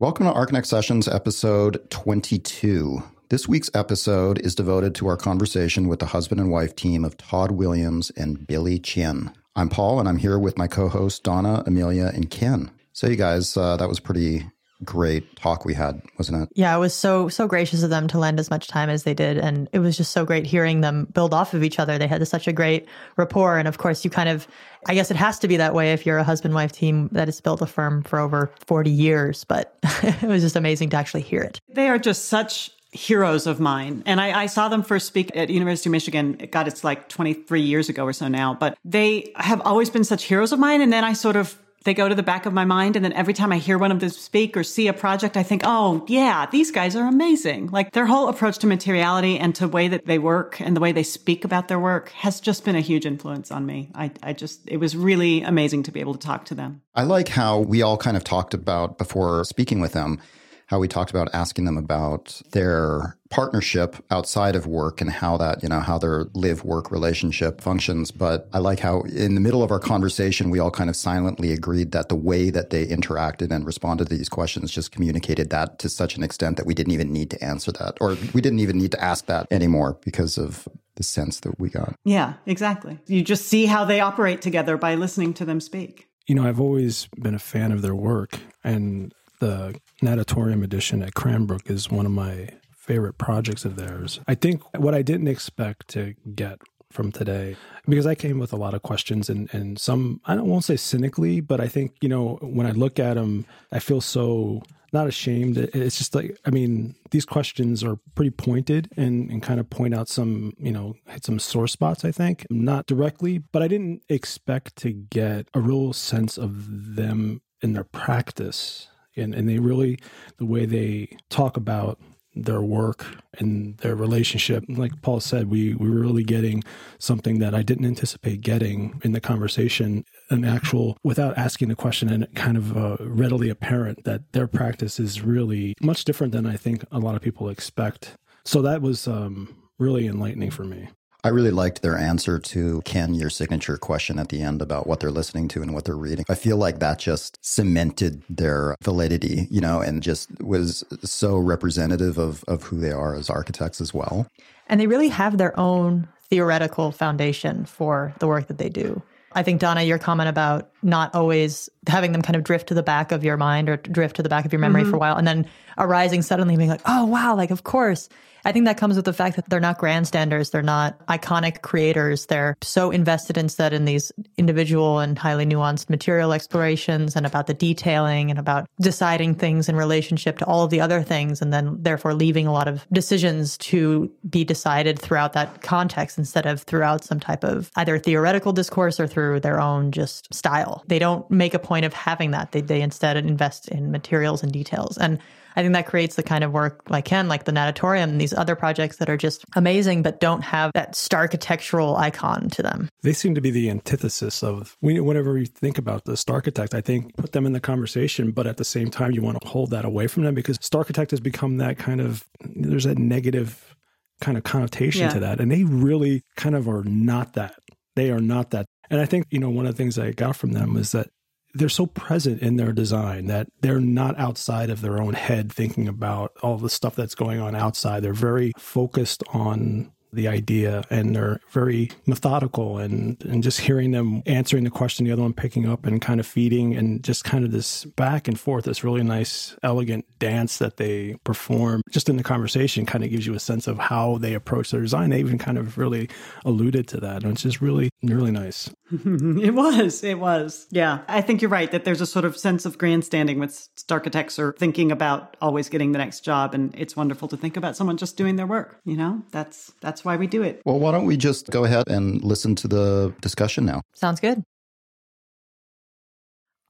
Welcome to Archinect Sessions, episode 22. This week's episode is devoted to our conversation with the husband and wife team of Tod Williams and Billie Tsien. I'm Paul, and I'm here with my co hosts, Donna, Amelia, and Ken. So, you guys, uh, that was pretty great talk we had, wasn't it? Yeah, it was so so gracious of them to lend as much time as they did, and it was just so great hearing them build off of each other. They had such a great rapport, and of course, you kind of, I guess it has to be that way if you're a husband wife team that has built a firm for over forty years. But it was just amazing to actually hear it. They are just such heroes of mine. And I, I, saw them first speak at University of Michigan. God, it's like 23 years ago or so now, but they have always been such heroes of mine. And then I sort of they go to the back of my mind. And then every time I hear one of them speak or see a project, I think, oh, yeah, these guys are amazing. Like their whole approach to materiality and to the way that they work and the way they speak about their work has just been a huge influence on me. I, I just, it was really amazing to be able to talk to them. I like how we all kind of talked about before speaking with them how we talked about asking them about their partnership outside of work and how that, you know, how their live work relationship functions. But I like how in the middle of our conversation, we all kind of silently agreed that the way that they interacted and responded to these questions just communicated that to such an extent that we didn't even need to answer that or we didn't even need to ask that anymore because of the sense that we got. Yeah, exactly. You just see how they operate together by listening to them speak. You know, I've always been a fan of their work and the Natatorium edition at Cranbrook is one of my favorite projects of theirs. I think what I didn't expect to get from today because I came with a lot of questions and and some I won't say cynically, but I think you know when I look at them, I feel so not ashamed. It's just like I mean these questions are pretty pointed and and kind of point out some you know hit some sore spots. I think not directly, but I didn't expect to get a real sense of them in their practice and, and they really the way they talk about their work and their relationship like paul said we, we were really getting something that i didn't anticipate getting in the conversation an actual without asking the question and kind of uh, readily apparent that their practice is really much different than i think a lot of people expect. So that was um, really enlightening for me I really liked their answer to Ken, your signature question at the end about what they're listening to and what they're reading. I feel like that just cemented their validity, you know, and just was so representative of, of who they are as architects as well. And they really have their own theoretical foundation for the work that they do. I think, Donna, your comment about not always having them kind of drift to the back of your mind or drift to the back of your memory mm-hmm. for a while and then arising suddenly being like, oh, wow, like, of course. I think that comes with the fact that they're not grandstanders. They're not iconic creators. They're so invested instead in these individual and highly nuanced material explorations and about the detailing and about deciding things in relationship to all of the other things. And then therefore leaving a lot of decisions to be decided throughout that context instead of throughout some type of either theoretical discourse or through their own just style. They don't make a point of having that. They, they instead invest in materials and details. And I think that creates the kind of work like Ken, like the Natatorium, and these other projects that are just amazing, but don't have that star architectural icon to them. They seem to be the antithesis of whenever you think about the star architect, I think put them in the conversation, but at the same time, you want to hold that away from them because star architect has become that kind of, there's that negative kind of connotation yeah. to that. And they really kind of are not that. They are not that. And I think, you know, one of the things I got from them is that they're so present in their design that they're not outside of their own head thinking about all the stuff that's going on outside. They're very focused on the idea and they're very methodical and and just hearing them answering the question the other one picking up and kind of feeding and just kind of this back and forth this really nice elegant dance that they perform just in the conversation kind of gives you a sense of how they approach their design. They even kind of really alluded to that and it's just really really nice. It was it was. Yeah. I think you're right that there's a sort of sense of grandstanding with architects are thinking about always getting the next job and it's wonderful to think about someone just doing their work you know? That's that's that's why we do it. Well, why don't we just go ahead and listen to the discussion now? Sounds good.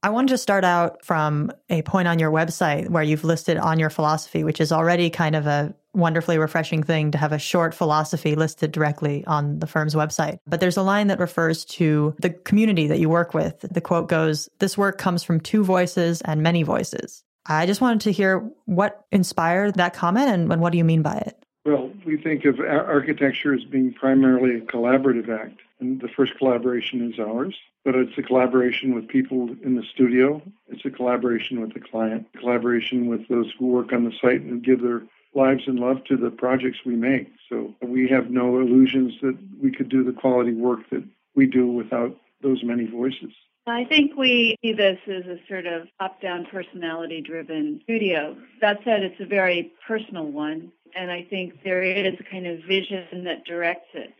I wanted to start out from a point on your website where you've listed on your philosophy, which is already kind of a wonderfully refreshing thing to have a short philosophy listed directly on the firm's website. But there's a line that refers to the community that you work with. The quote goes, This work comes from two voices and many voices. I just wanted to hear what inspired that comment and, and what do you mean by it? Well, we think of architecture as being primarily a collaborative act. And the first collaboration is ours, but it's a collaboration with people in the studio. It's a collaboration with the client, collaboration with those who work on the site and give their lives and love to the projects we make. So we have no illusions that we could do the quality work that we do without those many voices. I think we see this as a sort of top down personality driven studio. That said, it's a very personal one, and I think there is a kind of vision that directs it.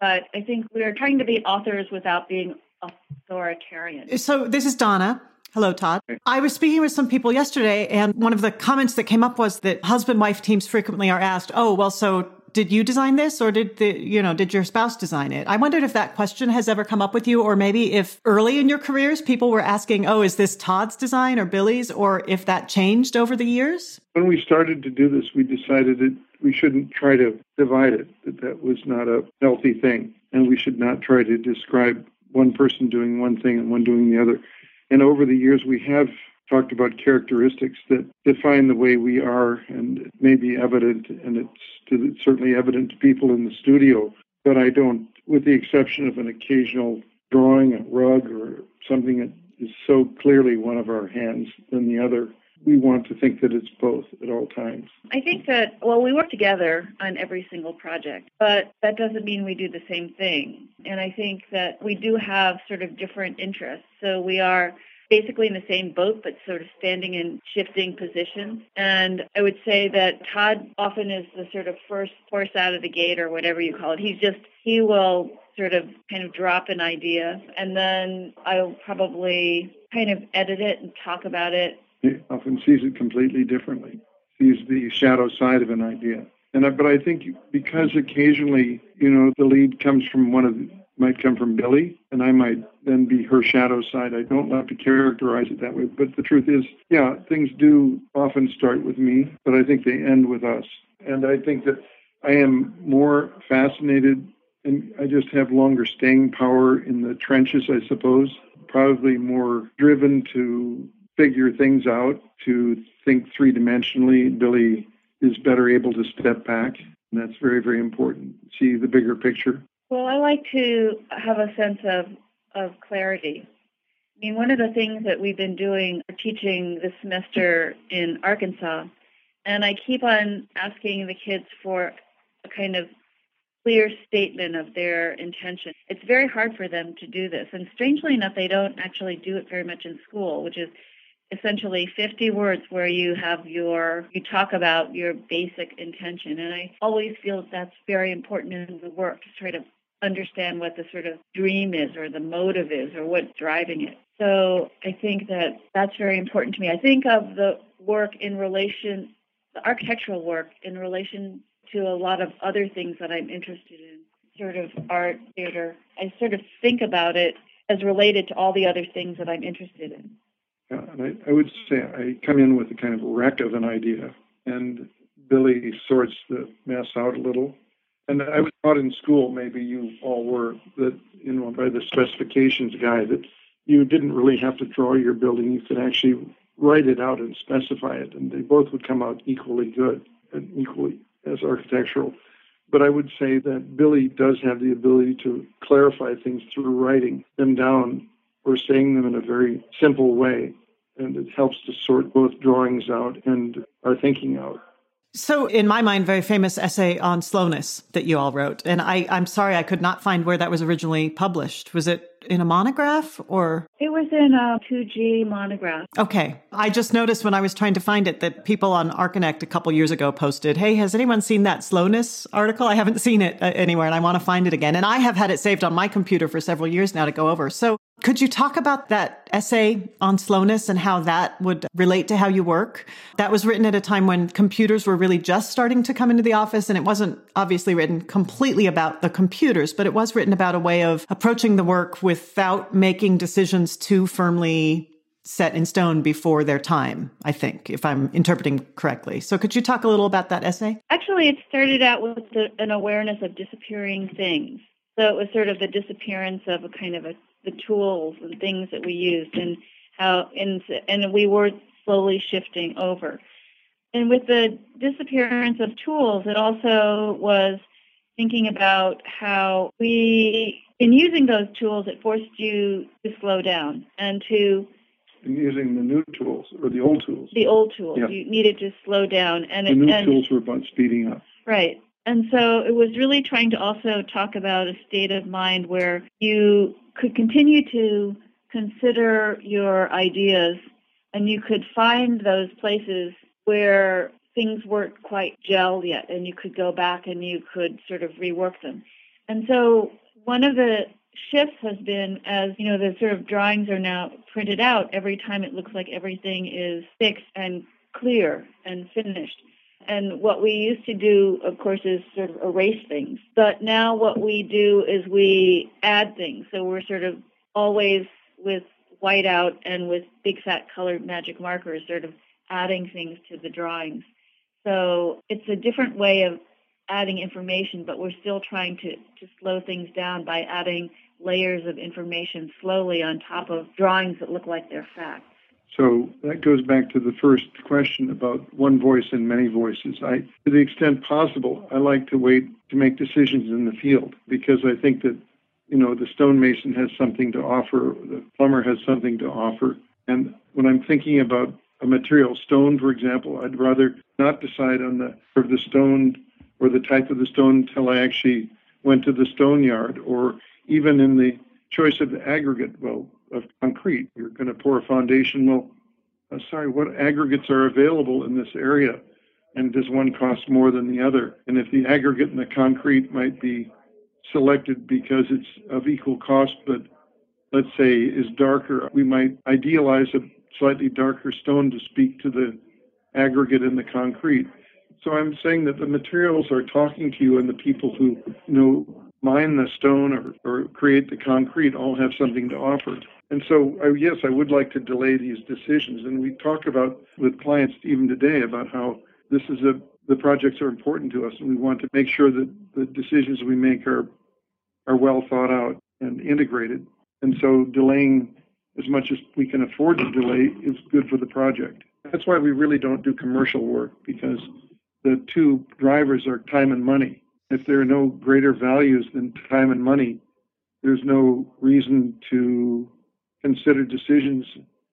But I think we are trying to be authors without being authoritarian. So this is Donna. Hello, Tod. I was speaking with some people yesterday, and one of the comments that came up was that husband wife teams frequently are asked, Oh, well, so did you design this or did the you know did your spouse design it? I wondered if that question has ever come up with you or maybe if early in your careers people were asking oh is this tod's design or billie's or if that changed over the years? When we started to do this we decided that we shouldn't try to divide it that that was not a healthy thing and we should not try to describe one person doing one thing and one doing the other. And over the years we have talked about characteristics that define the way we are and it may be evident and it's certainly evident to people in the studio but i don't with the exception of an occasional drawing a rug or something that is so clearly one of our hands than the other we want to think that it's both at all times. I think that, well, we work together on every single project, but that doesn't mean we do the same thing. And I think that we do have sort of different interests. So we are basically in the same boat, but sort of standing in shifting positions. And I would say that Todd often is the sort of first horse out of the gate or whatever you call it. He's just, he will sort of kind of drop an idea and then I'll probably kind of edit it and talk about it. He often sees it completely differently, sees the shadow side of an idea. And I, but I think because occasionally, you know, the lead comes from one of might come from Billie, and I might then be her shadow side. I don't like to characterize it that way, but the truth is, yeah, things do often start with me, but I think they end with us. And I think that I am more fascinated and I just have longer staying power in the trenches, I suppose. Probably more driven to figure things out, to think three dimensionally. Billie is better able to step back, and that's very, very important. See the bigger picture. Well, I like to have a sense of, of clarity. I mean, one of the things that we've been doing, teaching this semester in Arkansas, and I keep on asking the kids for a kind of clear statement of their intention. It's very hard for them to do this. And strangely enough, they don't actually do it very much in school, which is essentially 50 words where you have your you talk about your basic intention and i always feel that's very important in the work to try to understand what the sort of dream is or the motive is or what's driving it. So I think that that's very important to me. I think of the work in relation, the architectural work in relation to a lot of other things that I'm interested in, sort of art, theater. I sort of think about it as related to all the other things that I'm interested in. Yeah, and I, I would say I come in with a kind of wreck of an idea, and Billie sorts the mess out a little and I was taught in school, maybe you all were, that, you know, by the specifications guy, that you didn't really have to draw your building. You could actually write it out and specify it, and they both would come out equally good and equally as architectural. But I would say that Billie does have the ability to clarify things through writing them down or saying them in a very simple way. And it helps to sort both drawings out and our thinking out. So, in my mind, very famous essay on slowness that you all wrote. And I, I'm sorry I could not find where that was originally published. Was it in a monograph or? It was in a 2G monograph. Okay. I just noticed when I was trying to find it that people on Archinect a couple years ago posted, Hey, has anyone seen that slowness article? I haven't seen it uh, anywhere and I want to find it again. And I have had it saved on my computer for several years now to go over. So could you talk about that essay on slowness and how that would relate to how you work? That was written at a time when computers were really just starting to come into the office and it wasn't obviously written completely about the computers, but it was written about a way of approaching the work without making decisions too firmly set in stone before their time, I think, if I'm interpreting correctly. So could you talk a little about that essay? Actually, it started out with an awareness of disappearing things. So it was sort of the disappearance of a kind of a, the tools and things that we used and how, and, and we were slowly shifting over. And with the disappearance of tools, it also was thinking about how we in using those tools, it forced you to slow down and to And using the new tools or the old tools. the old tools. Yeah. You needed to slow down, and The new and tools were about speeding up. Right. And so it was really trying to also talk about a state of mind where you could continue to consider your ideas and you could find those places where things weren't quite gelled yet and you could go back and you could sort of rework them. And so one of the shifts has been as, you know, the sort of drawings are now printed out every time it looks like everything is fixed and clear and finished. And what we used to do, of course, is sort of erase things. But now what we do is we add things. So we're sort of always with whiteout and with big fat colored magic markers, sort of adding things to the drawings. So it's a different way of adding information, but we're still trying to, to slow things down by adding layers of information slowly on top of drawings that look like they're facts. So that goes back to the first question about one voice and many voices. I, to the extent possible, I like to wait to make decisions in the field because I think that, you know, the stonemason has something to offer, the plumber has something to offer. And when I'm thinking about a material, stone, for example, I'd rather not decide on the of the stone or the type of the stone until I actually went to the stone yard or even in the choice of the aggregate. Well, of concrete. You're going to pour a foundation. Well, uh, sorry, what aggregates are available in this area? And does one cost more than the other? And if the aggregate and the concrete might be selected because it's of equal cost, but let's say is darker, we might idealize a slightly darker stone to speak to the aggregate and the concrete. So I'm saying that the materials are talking to you, and the people who you know mine the stone or, or create the concrete all have something to offer. And so, yes, I would like to delay these decisions. And we talk about with clients even today about how this is a the projects are important to us, and we want to make sure that the decisions we make are are well thought out and integrated. And so, delaying as much as we can afford to delay is good for the project. That's why we really don't do commercial work because the two drivers are time and money. If there are no greater values than time and money, there's no reason to consider decisions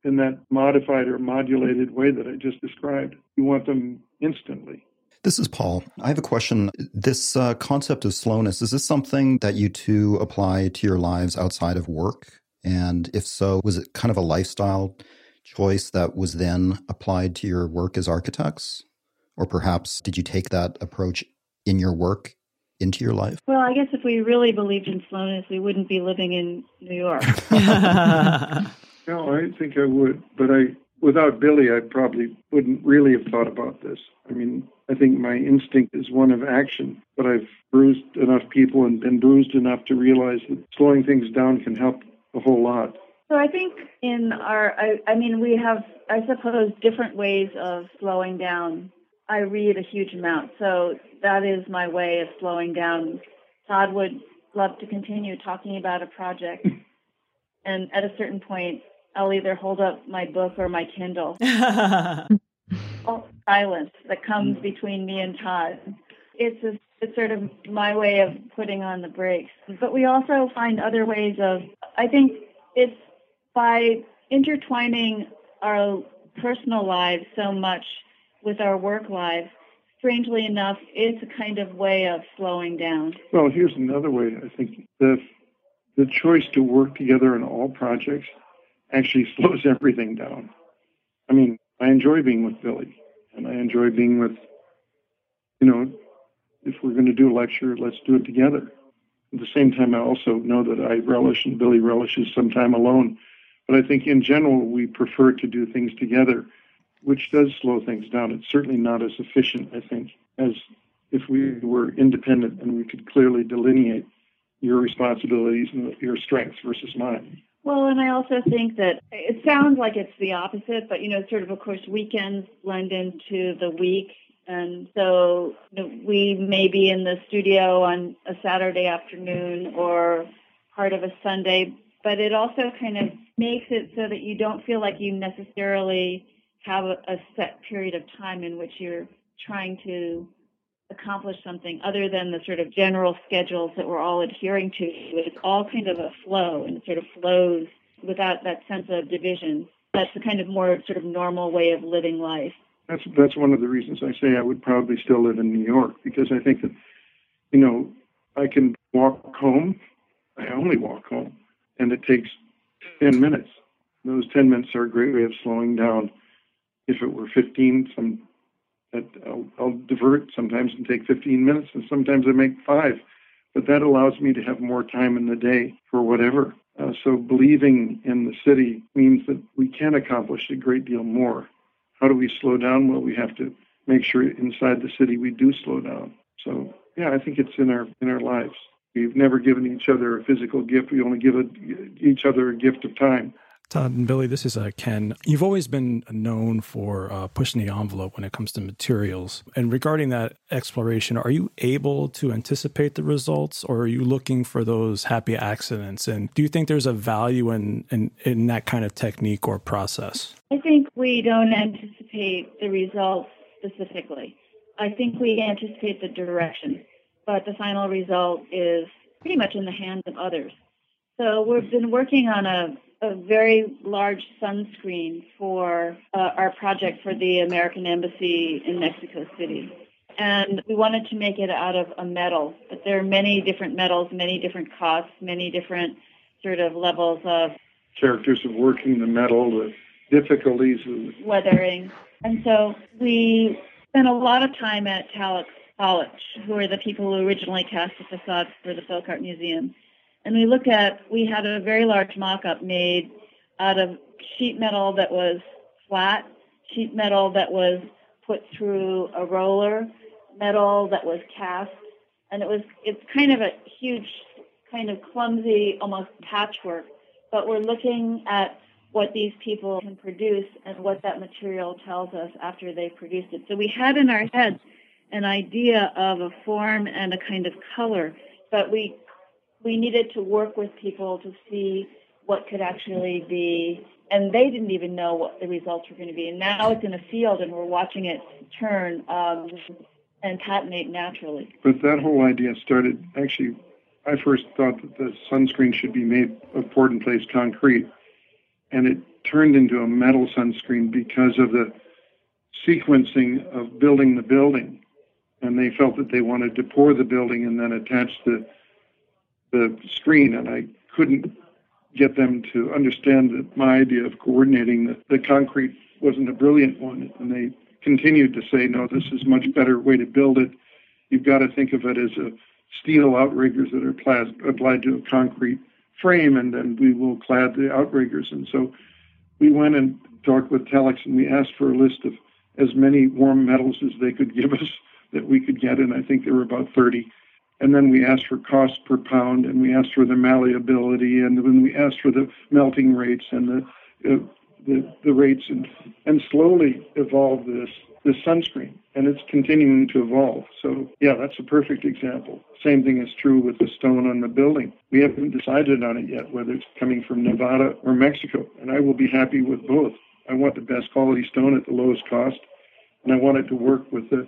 in that modified or modulated way that I just described. You want them instantly. This is Paul. I have a question. This uh, concept of slowness, is this something that you two apply to your lives outside of work? And if so, was it kind of a lifestyle choice that was then applied to your work as architects? Or perhaps did you take that approach in your work into your life? Well, I guess if we really believed in slowness, we wouldn't be living in New York. No, I think I would, but I without Billie, I probably wouldn't really have thought about this. I mean, I think my instinct is one of action, but I've bruised enough people and been bruised enough to realize that slowing things down can help a whole lot. So I think in our, I, I mean, we have, I suppose, different ways of slowing down. I read a huge amount, so that is my way of slowing down. Tod would love to continue talking about a project, and at a certain point, I'll either hold up my book or my Kindle. All silence that comes between me and Tod. It's a, it's sort of my way of putting on the brakes. But we also find other ways of. I think it's by intertwining our personal lives so much with our work lives. Strangely enough, it's a kind of way of slowing down. Well, here's another way. I think the the choice to work together on all projects actually slows everything down. I mean, I enjoy being with Billie, and I enjoy being with, you know, if we're going to do a lecture, let's do it together. At the same time, I also know that I relish and Billie relishes some time alone. But I think in general, we prefer to do things together, which does slow things down. It's certainly not as efficient, I think, as if we were independent and we could clearly delineate your responsibilities and your strengths versus mine. Well, and I also think that it sounds like it's the opposite, but you know, sort of, of course, weekends blend into the week, and so you know, we may be in the studio on a Saturday afternoon or part of a Sunday, but it also kind of makes it so that you don't feel like you necessarily have a, set period of time in which you're trying to accomplish something other than the sort of general schedules that we're all adhering to. It's all kind of a flow and it sort of flows without that sense of division. That's the kind of more sort of normal way of living life. That's that's one of the reasons I say I would probably still live in New York because I think that, you know, I can walk home. I only walk home, and it takes ten minutes. Those ten minutes are a great way of slowing down. If it were fifteen, some I'll, I'll divert sometimes and take 15 minutes, and sometimes I make five. But that allows me to have more time in the day for whatever. Uh, so believing in the city means that we can accomplish a great deal more. How do we slow down? Well, we have to make sure inside the city we do slow down. So yeah, I think it's in our in our lives. We've never given each other a physical gift. We only give a, each other a gift of time. Tod and Billie, this is uh, Ken. You've always been known for uh, pushing the envelope when it comes to materials. And regarding that exploration, are you able to anticipate the results or are you looking for those happy accidents? And do you think there's a value in, in, in that kind of technique or process? I think we don't anticipate the results specifically. I think we anticipate the direction, but the final result is pretty much in the hands of others. So we've been working on a a very large sunscreen for uh, our project for the American Embassy in Mexico City. And we wanted to make it out of a metal, but there are many different metals, many different costs, many different sort of levels of characters of working the metal, the difficulties of weathering. And so we spent a lot of time at Tallix College, who are the people who originally cast the facades for the Folk Art Museum and we looked at, we had a very large mock-up made out of sheet metal that was flat, sheet metal that was put through a roller, metal that was cast, and it was, it's kind of a huge, kind of clumsy, almost patchwork, but we're looking at what these people can produce and what that material tells us after they produced it. So we had in our heads an idea of a form and a kind of color, but we we needed to work with people to see what could actually be, and they didn't even know what the results were going to be. And now it's in a field, and we're watching it turn um, and patinate naturally. But that whole idea started actually. I first thought that the sunscreen should be made of poured in place concrete, and it turned into a metal sunscreen because of the sequencing of building the building. And they felt that they wanted to pour the building and then attach the the screen, and I couldn't get them to understand that my idea of coordinating the, the concrete wasn't a brilliant one. And they continued to say, no, this is much better way to build it. You've got to think of it as a steel outriggers that are plas- applied to a concrete frame, and then we will clad the outriggers. And so we went and talked with Tallix, and we asked for a list of as many warm metals as they could give us that we could get, and I think there were about 30. And then we asked for cost per pound, and we asked for the malleability, and then we asked for the melting rates and the uh, the, the rates, and and slowly evolve this this sunscreen, and it's continuing to evolve. So yeah, that's a perfect example. Same thing is true with the stone on the building. We haven't decided on it yet whether it's coming from Nevada or Mexico, and I will be happy with both. I want the best quality stone at the lowest cost, and I want it to work with the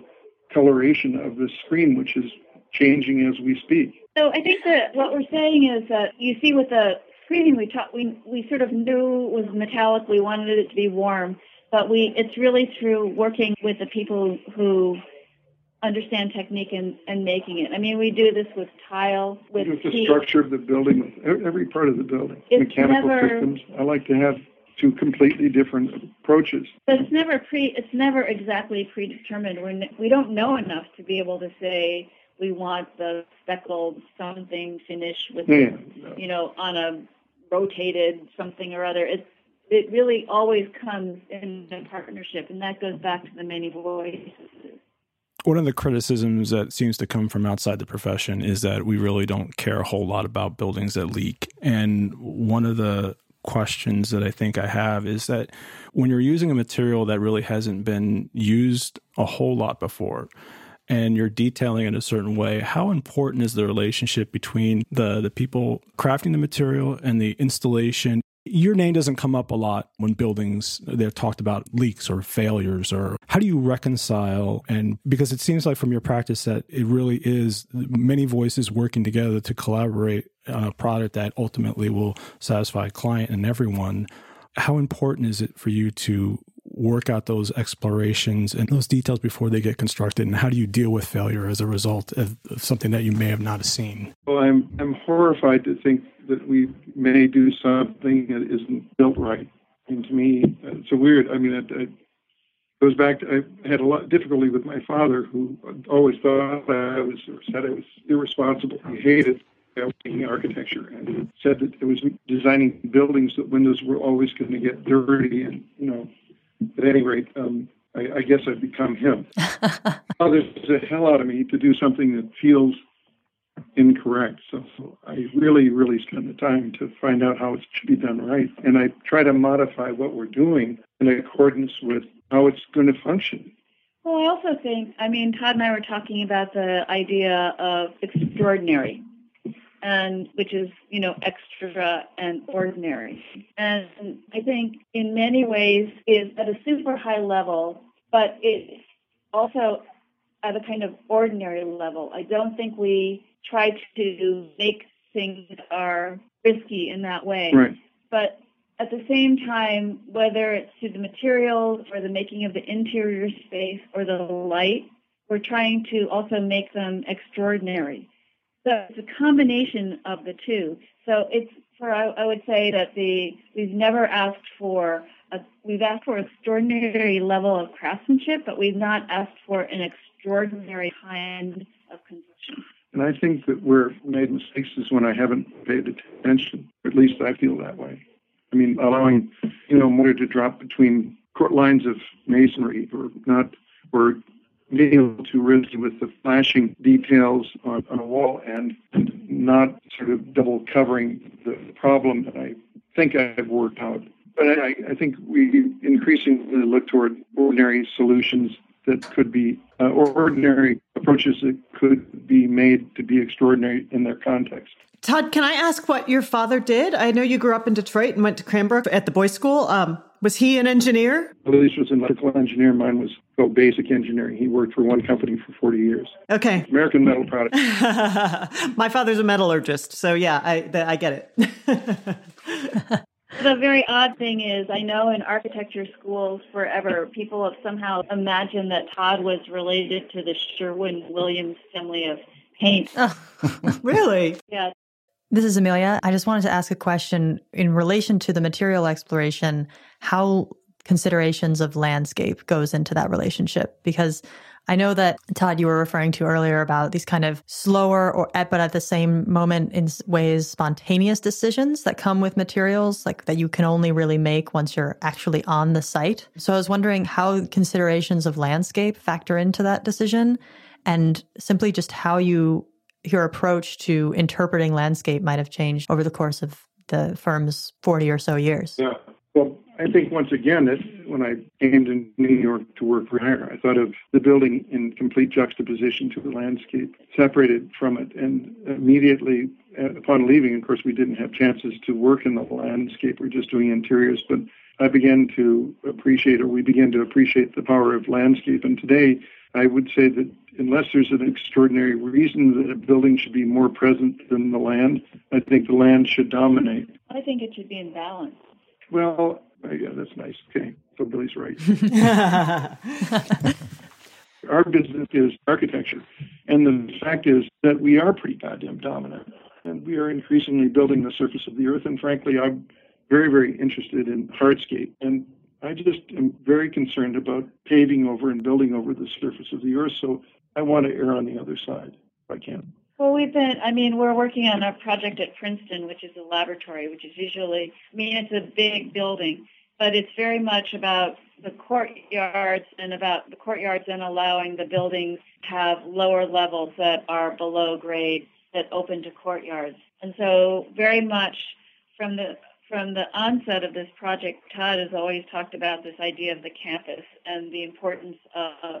coloration of the screen, which is changing as we speak. So I think that what we're saying is that you see with the screening we talked, we we sort of knew it was metallic. We wanted it to be warm, but we it's really through working with the people who understand technique and, and making it. I mean, we do this with tile, with, the heat. structure of the building, with every part of the building, It's mechanical never- systems. I like to have two completely different approaches. But it's never pre. It's never exactly predetermined. We're n- we don't know enough to be able to say we want the speckled something finish with, Yeah, yeah. you know, on a rotated something or other. It it really always comes in a partnership, and that goes back to the many voices. One of the criticisms that seems to come from outside the profession is that we really don't care a whole lot about buildings that leak. And one of the questions that I think I have is that when you're using a material that really hasn't been used a whole lot before, and you're detailing it a certain way, how important is the relationship between the the people crafting the material and the installation? your name doesn't come up a lot when buildings they're talked about leaks or failures or how do you reconcile and because it seems like from your practice that it really is many voices working together to collaborate on a product that ultimately will satisfy a client and everyone how important is it for you to work out those explorations and those details before they get constructed? And how do you deal with failure as a result of something that you may have not seen? Well i'm i'm horrified to think that we may do something that isn't built right. And to me it's a weird i mean it, it goes back to i had a lot of difficulty with my father who always thought i was said i was irresponsible. He hated architecture and said that it was designing buildings that windows were always going to get dirty and you know at any rate, um, I, I, guess I've become him. Bothers the hell out of me to do something that feels incorrect. So, so, I really, really spend the time to find out how it should be done right. And I try to modify what we're doing in accordance with how it's going to function. Well, I also think, I mean, Tod and I were talking about the idea of extraordinary and which is you know extra and ordinary. And i think in many ways is at a super high level but it's also at a kind of ordinary level. I don't think we try to make things that are risky in that way. Right. but at the same time whether it's through the materials or the making of the interior space or the light we're trying to also make them extraordinary so it's a combination of the two. So it's for I, I would say that the we've never asked for a we've asked for extraordinary level of craftsmanship, but we've not asked for an extraordinary kind of construction. And I think that where made mistakes is when I haven't paid attention. At least I feel that way. I mean, allowing you know mortar to drop between court lines of masonry, or not, or being able to risky with the flashing details on, on a wall and not sort of double covering the problem that I think I've worked out. But I, I think we increasingly look toward ordinary solutions that could be uh, ordinary approaches that could be made to be extraordinary in their context. Tod, can I ask what your father did? I know you grew up in Detroit and went to Cranbrook at the boys' school. Um, was he an engineer? Luis was an electrical engineer. Mine was go basic engineering. He worked for one company for 40 years. Okay. American Metal Products. My father's a metallurgist, so yeah, I I get it. the very odd thing is, I know in architecture schools forever, people have somehow imagined that Tod was related to the Sherwin Williams family of paint. Oh, really? yeah. This is Amelia. I just wanted to ask a question in relation to the material exploration, how considerations of landscape goes into that relationship because I know that Tod, you were referring to earlier about these kind of slower or but at the same moment in ways spontaneous decisions that come with materials like that you can only really make once you're actually on the site. So I was wondering how considerations of landscape factor into that decision and simply just how you your approach to interpreting landscape might have changed over the course of the firm's 40 or so years. Yeah. Well, I think once again that when I came to New York to work for Meier, I thought of the building in complete juxtaposition to the landscape, separated from it, and immediately uh, upon leaving, of course, we didn't have chances to work in the landscape. We are just doing interiors, but I began to appreciate, or we began to appreciate the power of landscape. And today, I would say that unless there's an extraordinary reason that a building should be more present than the land, I think the land should dominate. I think it should be in balance. Well, uh, yeah, that's nice. Okay, so Billie's right. Our business is architecture, and the fact is that we are pretty goddamn dominant, and we are increasingly building the surface of the earth. And frankly, I'm very, very interested in hardscape, and I just am very concerned about paving over and building over the surface of the earth. So I want to err on the other side if I can. Well, we've been, I mean, we're working on a project at Princeton, which is a laboratory, which is usually, I mean, it's a big building, but it's very much about the courtyards and about the courtyards and allowing the buildings to have lower levels that are below grade that open to courtyards. And so very much from the from the onset of this project, Tod has always talked about this idea of the campus and the importance of a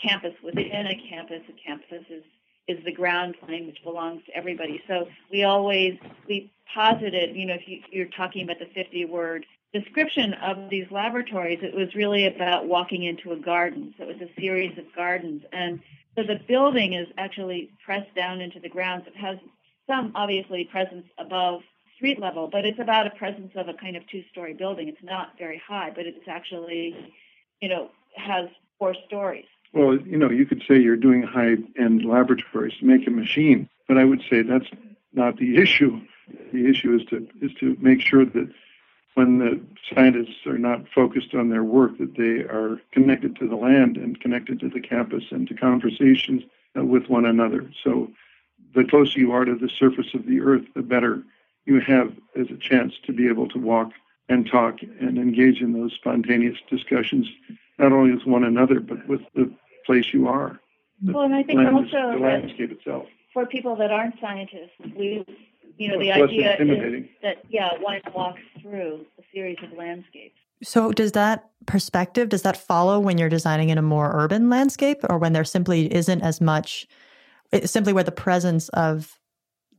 campus within a campus. A campus is is the ground plane, which belongs to everybody. So we always we posited, you know, if you, you're talking about the 50 word description of these laboratories, it was really about walking into a garden. So it was a series of gardens. And so the building is actually pressed down into the ground. So it has some obviously presence above street level, but it's about a presence of a kind of two story building. It's not very high, but it's actually, you know, has four stories. Well, you know, you could say you're doing high end laboratories to make a machine, but I would say that's not the issue. The issue is to is to make sure that when the scientists are not focused on their work, that they are connected to the land and connected to the campus and to conversations with one another. So the closer you are to the surface of the earth, the better you have as a chance to be able to walk and talk and engage in those spontaneous discussions, not only with one another, but with the place you are. Well, and I think land- also the landscape itself. for people that aren't scientists, we, you know, Well, the idea is that, yeah, one walks through a series of landscapes. So, does that perspective does that follow when you're designing in a more urban landscape, or when there simply isn't as much, eh, simply where the presence of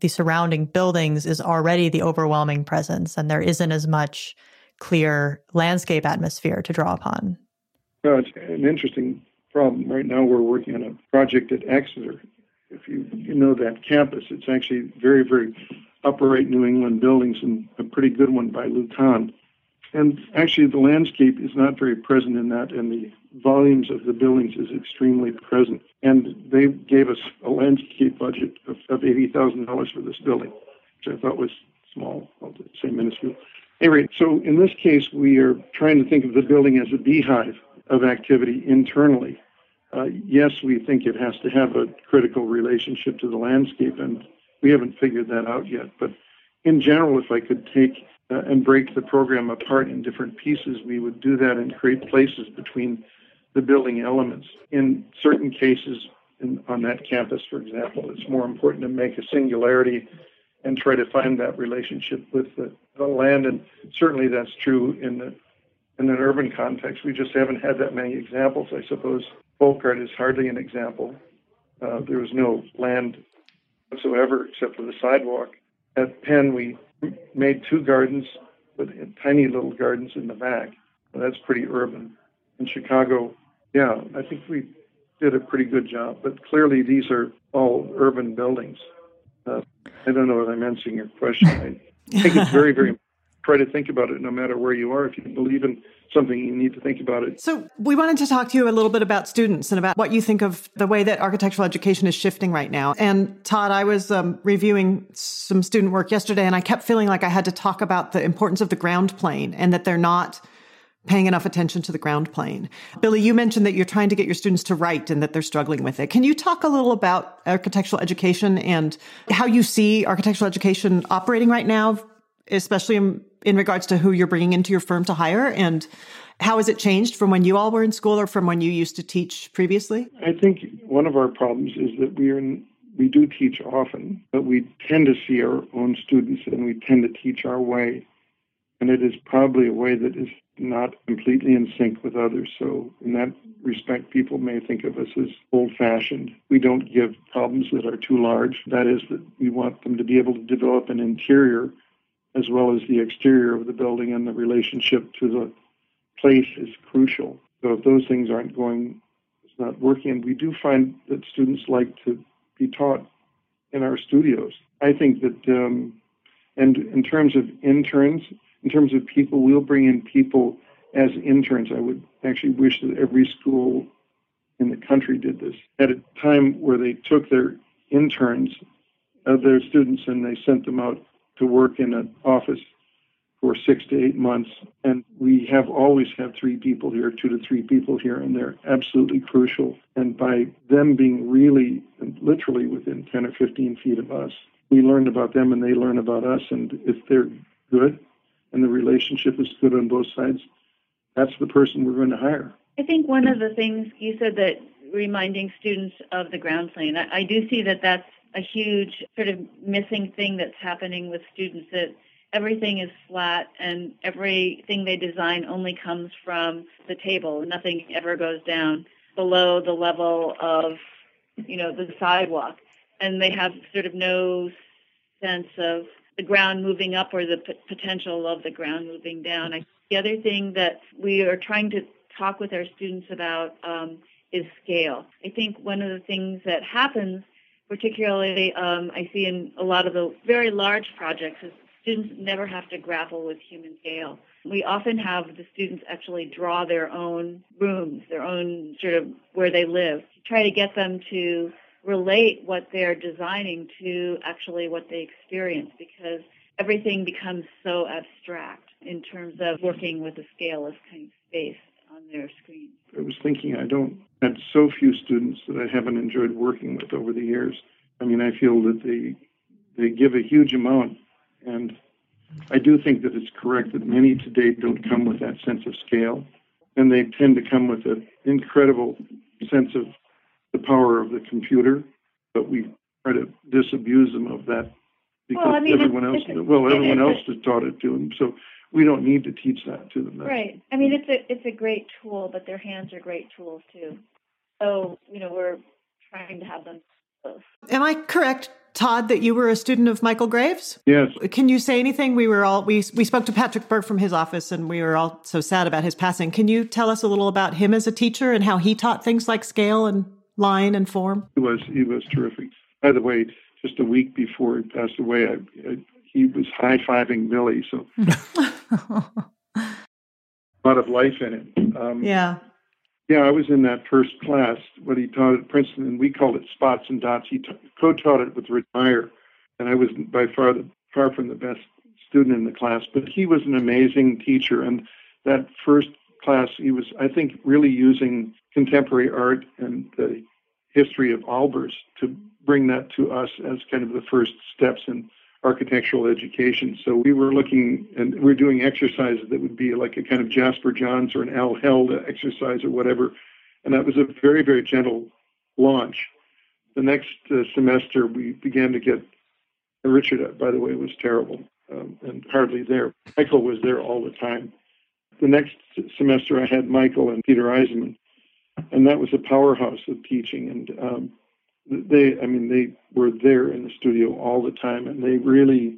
the surrounding buildings is already the overwhelming presence, and there isn't as much clear landscape atmosphere to draw upon. No, it's an interesting problem. Right now, we're working on a project at Exeter. If you, you know that campus, it's actually very, very upright New England buildings and a pretty good one by Lou Kahn. And actually, the landscape is not very present in that, and the volumes of the buildings is extremely present. And they gave us a landscape budget of, of $80,000 for this building, which I thought was small, I'll say minuscule. Anyway, so in this case, we are trying to think of the building as a beehive of activity internally. Uh, yes, we think it has to have a critical relationship to the landscape, and we haven't figured that out yet. But in general, if I could take uh, and break the program apart in different pieces, we would do that and create places between the building elements. In certain cases, in, on that campus, for example, it's more important to make a singularity and try to find that relationship with the, the land. And certainly that's true in the in an urban context. We just haven't had that many examples, I suppose. Folkart is hardly an example. Uh, there was no land whatsoever except for the sidewalk. At Penn, we made two gardens, but tiny little gardens in the back. That's pretty urban. In Chicago, yeah, I think we did a pretty good job. But clearly, these are all urban buildings. Uh, I don't know if I'm answering your question. I think it's very, very try to think about it no matter where you are. If you believe in something, you need to think about it. So, we wanted to talk to you a little bit about students and about what you think of the way that architectural education is shifting right now. And Tod, I was um, reviewing some student work yesterday, and I kept feeling like I had to talk about the importance of the ground plane and that they're not paying enough attention to the ground plane. Billie, you mentioned that you're trying to get your students to write and that they're struggling with it. Can you talk a little about architectural education and how you see architectural education operating right now, especially in, in regards to who you're bringing into your firm to hire and how has it changed from when you all were in school or from when you used to teach previously? I think one of our problems is that we are in, we do teach often, but we tend to see our own students and we tend to teach our way. And it is probably a way that is not completely in sync with others. So, in that respect, people may think of us as old fashioned. We don't give problems that are too large. That is, that we want them to be able to develop an interior as well as the exterior of the building, and the relationship to the place is crucial. So, if those things aren't going, it's not working. And we do find that students like to be taught in our studios. I think that, um, and in terms of interns, in terms of people, we'll bring in people as interns. I would actually wish that every school in the country did this. At a time where they took their interns, uh, their students, and they sent them out to work in an office for six to eight months. And we have always had three people here, two to three people here, and they're absolutely crucial. And by them being really, literally within 10 or 15 feet of us, we learn about them and they learn about us. And if they're good, and the relationship is good on both sides, that's the person we're going to hire. I think one of the things you said that reminding students of the ground plane, I, I do see that that's a huge sort of missing thing that's happening with students that everything is flat and everything they design only comes from the table. Nothing ever goes down below the level of, you know, the sidewalk. and they have sort of no sense of the ground moving up or the p- potential of the ground moving down. I, the other thing that we are trying to talk with our students about um, is scale. I think one of the things that happens, particularly um, I see in a lot of the very large projects, is students never have to grapple with human scale. We often have the students actually draw their own rooms, their own sort of where they live, to try to get them to relate what they're designing to actually what they experience because everything becomes so abstract in terms of working with a scaleless kind of space on their screen. I was thinking I don't had so few students that I haven't enjoyed working with over the years. I mean, I feel that they they give a huge amount, and I do think that it's correct that many today don't come with that sense of scale, and they tend to come with an incredible sense of the power of the computer, but we try to disabuse them of that because well, I mean, everyone else well everyone else has taught it to them. So we don't need to teach that to them. That's, right. I mean, it's a it's a great tool, but their hands are great tools too. So you know, we're trying to have them both. Am I correct, Tod, that you were a student of Michael Graves? Yes. Can you say anything? We were all we we spoke to Patrick Burke from his office, and we were all so sad about his passing. Can you tell us a little about him as a teacher and how he taught things like scale and line and form? He was he was terrific. By the way, just a week before he passed away, I, I, he was high fiving Billie, so a lot of life in it. Um, yeah. Yeah, I was in that first class, what he taught at Princeton, and we called it spots and dots. He t- co-taught it with Rich Meier, and I was by far the far from the best student in the class. But he was an amazing teacher, and that first class, he was, I think, really using contemporary art and the history of Albers to bring that to us as kind of the first steps in architectural education. So we were looking and we are doing exercises that would be like a kind of Jasper Johns or an Al Held exercise or whatever. And that was a very, very gentle launch. The next uh, semester, we began to get Richard, by the way, was terrible um, and hardly there. Michael was there all the time. The next semester, I had Michael and Peter Eisenman, and that was a powerhouse of teaching. And um, they, I mean, they were there in the studio all the time, and they really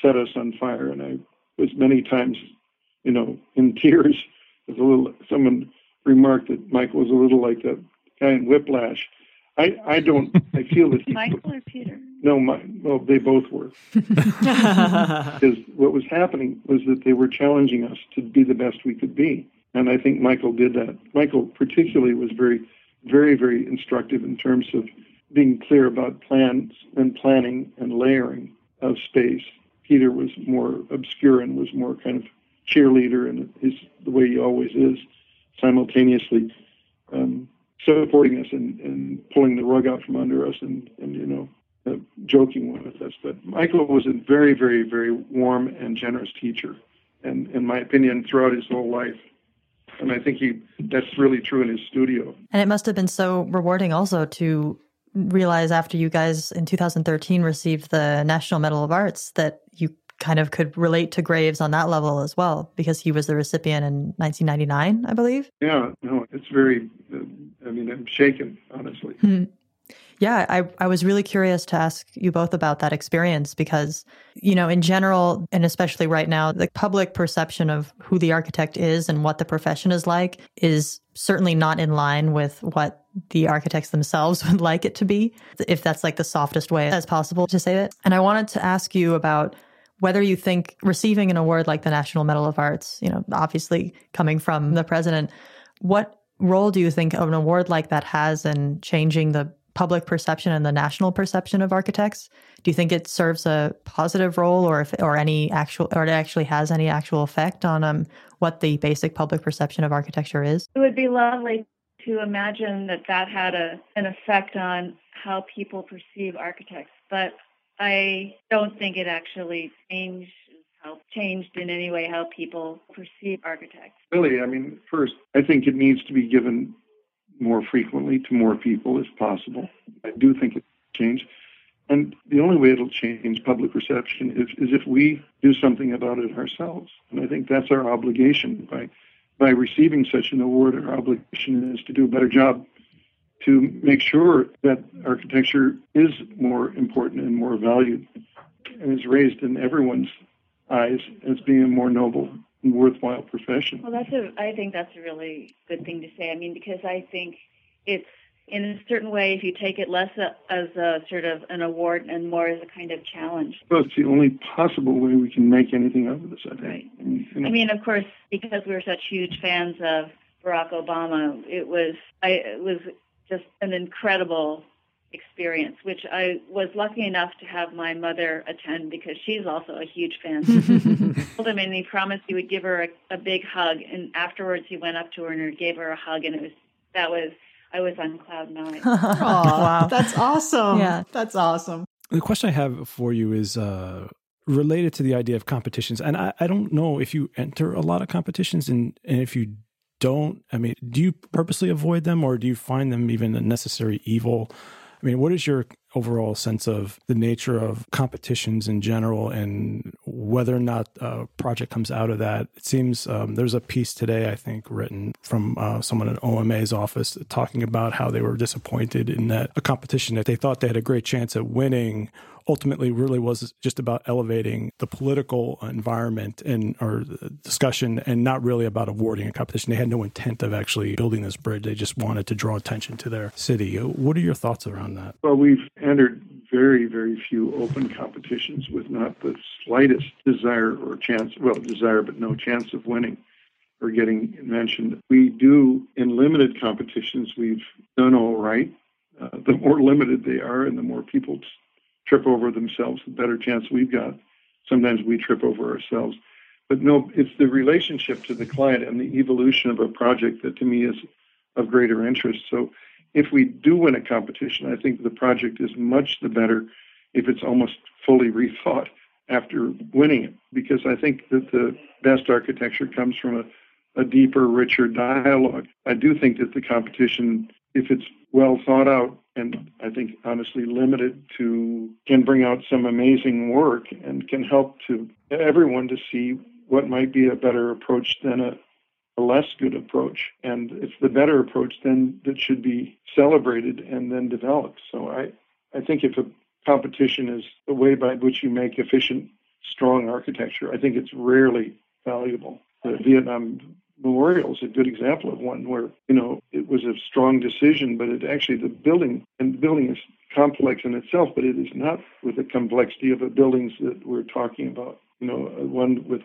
set us on fire. And I was many times, you know, in tears. As a little, someone remarked that Michael was a little like that guy in Whiplash. I, I don't. I feel that he. Michael or Peter? No, my, well, they both were. because what was happening was that they were challenging us to be the best we could be. And I think Michael did that. Michael, particularly, was very, very, very instructive in terms of being clear about plans and planning and layering of space. Peter was more obscure and was more kind of cheerleader, and is the way he always is, simultaneously um, supporting us and, and pulling the rug out from under us, and, and you know, uh, joking with us. But Michael was a very, very, very warm and generous teacher, and in my opinion, throughout his whole life. And I think he that's really true in his studio. And it must have been so rewarding also to realize after you guys in 2013 received the National Medal of Arts that you kind of could relate to Graves on that level as well because he was the recipient in 1999, I believe. Yeah, no, it's very. Uh, I mean, I'm shaken, honestly. Hmm. Yeah, I, I was really curious to ask you both about that experience because, you know, in general, and especially right now, the public perception of who the architect is and what the profession is like is certainly not in line with what the architects themselves would like it to be, if that's like the softest way as possible to say it. And I wanted to ask you about whether you think receiving an award like the National Medal of Arts, you know, obviously coming from the president, what role do you think an award like that has in changing the public perception and the national perception of architects? Do you think it serves a positive role, or if or any actual or it actually has any actual effect on um, what the basic public perception of architecture is? It would be lovely to imagine that that had a an effect on how people perceive architects, but I don't think it actually changed how changed in any way how people perceive architects. Really, I mean, first, I think it needs to be given more frequently to more people if possible. I do think it change. And the only way it'll change public perception is, is if we do something about it ourselves. And I think that's our obligation. By, by receiving such an award, our obligation is to do a better job to make sure that architecture is more important and more valued and is raised in everyone's eyes as being a more noble worthwhile profession. Well, that's a. I think that's a really good thing to say. I mean, because I think it's in a certain way, if you take it less as a sort of an award and more as a kind of challenge. Well, it's the only possible way we can make anything out of this, I think. Right. I mean, you know. I mean, of course, because we were such huge fans of Barack Obama, it was I it was just an incredible experience, which I was lucky enough to have my mother attend because she's also a huge fan. told him and he promised he would give her a, a big hug, and afterwards he went up to her and gave her a hug, and it was that was I was on cloud nine. wow, that's awesome. Yeah, that's awesome. The question I have for you is. Uh, related to the idea of competitions and I, I don't know if you enter a lot of competitions and, and if you don't i mean do you purposely avoid them or do you find them even a necessary evil I mean, what is your overall sense of the nature of competitions in general and whether or not a project comes out of that? It seems um, there's a piece today, I think, written from uh, someone in OMA's office talking about how they were disappointed in that a competition that they thought they had a great chance at winning ultimately really was just about elevating the political environment and or discussion and not really about awarding a competition. They had no intent of actually building this bridge. They just wanted to draw attention to their city. What are your thoughts around that? Well, we've entered very, very few open competitions with not the slightest desire or chance, well, desire, but no chance of winning or getting mentioned. We do, in limited competitions, we've done all right. Uh, the more limited they are and the more people trip over themselves, the better chance we've got. Sometimes we trip over ourselves. But no, it's the relationship to the client and the evolution of a project that to me is of greater interest. So if we do win a competition, I think the project is much the better if it's almost fully rethought after winning it, because I think that the best architecture comes from a, a deeper, richer dialogue. I do think that the competition, if it's well thought out, and I think honestly limited to can bring out some amazing work and can help to everyone to see what might be a better approach than a, a less good approach. And it's the better approach then that should be celebrated and then developed. So I, I think if a competition is the way by which you make efficient, strong architecture, I think it's rarely valuable. The Vietnam Memorial is a good example of one where, you know, it was a strong decision, but it actually, the building, and the building is complex in itself, but it is not with the complexity of the buildings that we're talking about. You know, uh, one with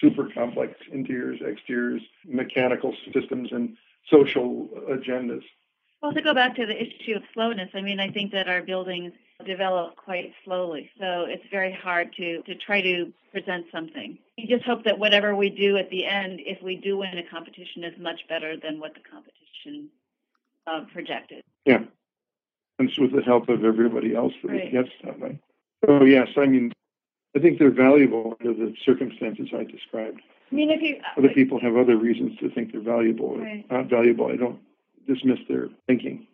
super complex interiors, exteriors, mechanical systems, and social agendas. Well, to go back to the issue of slowness, I mean, I think that our buildings develop quite slowly. So it's very hard to, to try to present something. We just hope that whatever we do at the end, if we do win a competition, is much better than what the competition uh, projected. Yeah. And it's with the help of everybody else that right. it gets that way. So, yes, I mean, I think they're valuable under the circumstances I described. I mean, if you other people have other reasons to think they're valuable or right. not valuable, I don't dismiss their thinking.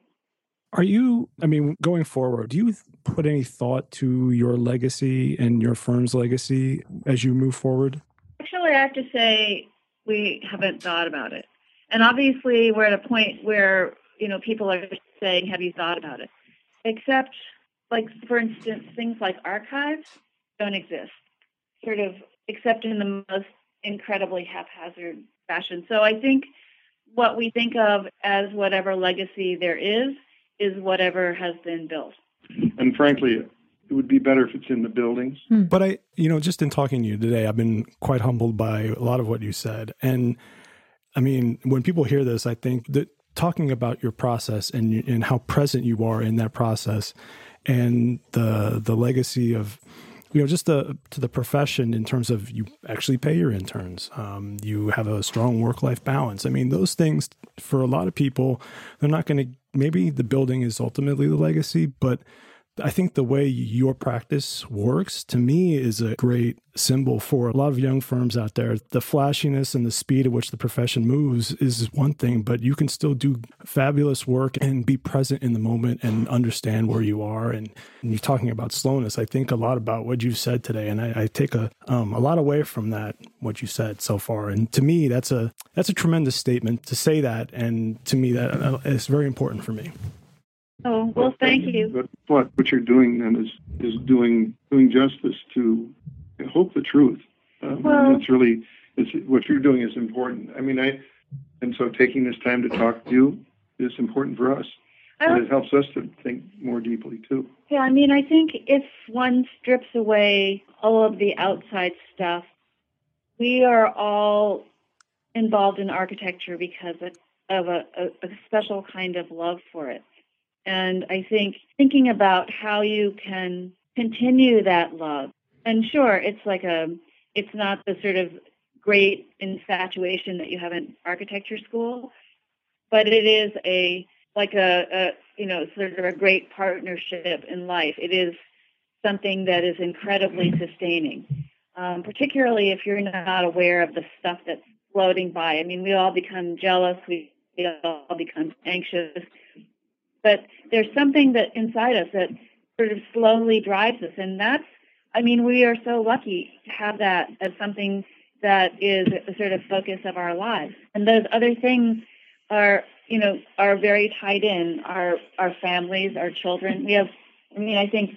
Are you, I mean, going forward, do you put any thought to your legacy and your firm's legacy as you move forward? Actually, I have to say we haven't thought about it. And obviously, we're at a point where, you know, people are saying, have you thought about it? Except, like, for instance, things like archives don't exist, sort of, except in the most incredibly haphazard fashion. So I think what we think of as whatever legacy there is is whatever has been built. And frankly, it would be better if it's in the buildings. Hmm. But I, you know, just in talking to you today, I've been quite humbled by a lot of what you said. And I mean, when people hear this, I think that talking about your process and and how present you are in that process and the the legacy of you know just the to the profession in terms of you actually pay your interns. Um, you have a strong work life balance. I mean those things for a lot of people they're not going to maybe the building is ultimately the legacy, but I think the way your practice works to me is a great symbol for a lot of young firms out there. The flashiness and the speed at which the profession moves is one thing, but you can still do fabulous work and be present in the moment and understand where you are. And, and you're talking about slowness. I think a lot about what you've said today, and I, I take a um, a lot away from that what you said so far. And to me, that's a that's a tremendous statement to say that, and to me, that uh, is very important for me. Oh well, thank you. But what what you're doing then is is doing doing justice to I hope the truth. Um, Well- it's really it's what you're doing is important. I mean, I and so taking this time to talk to you is important for us, and it helps us to think more deeply too. Yeah, I mean, I think if one strips away all of the outside stuff, we are all involved in architecture because of, of a, a, a special kind of love for it. And I think thinking about how you can continue that love, and sure, it's like a, it's not the sort of great infatuation that you have in architecture school, but it is a like a, a you know sort of a great partnership in life. It is something that is incredibly sustaining, um, particularly if you're not aware of the stuff that's floating by. I mean, we all become jealous. We, we all become anxious, but there's something that inside us that sort of slowly drives us, and that's. I mean, we are so lucky to have that as something that is the sort of focus of our lives. And those other things are, you know, are very tied in. Our our families, our children. We have. I mean, I think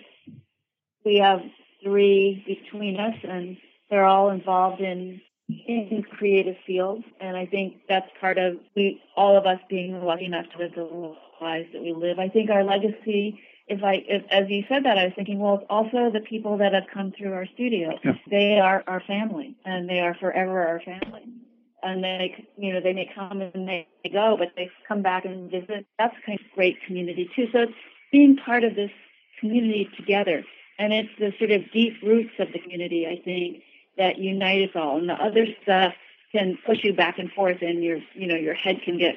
we have three between us, and they're all involved in in creative fields. And I think that's part of we all of us being lucky enough to live the lives that we live. I think our legacy. If I, if, as you said that, I was thinking, well, it's also the people that have come through our studio. Yeah. They are our family, and they are forever our family and they you know they may come and they go, but they come back and visit. That's kind of great community too. So it's being part of this community together, and it's the sort of deep roots of the community I think that unite us all, and the other stuff can push you back and forth, and your you know your head can get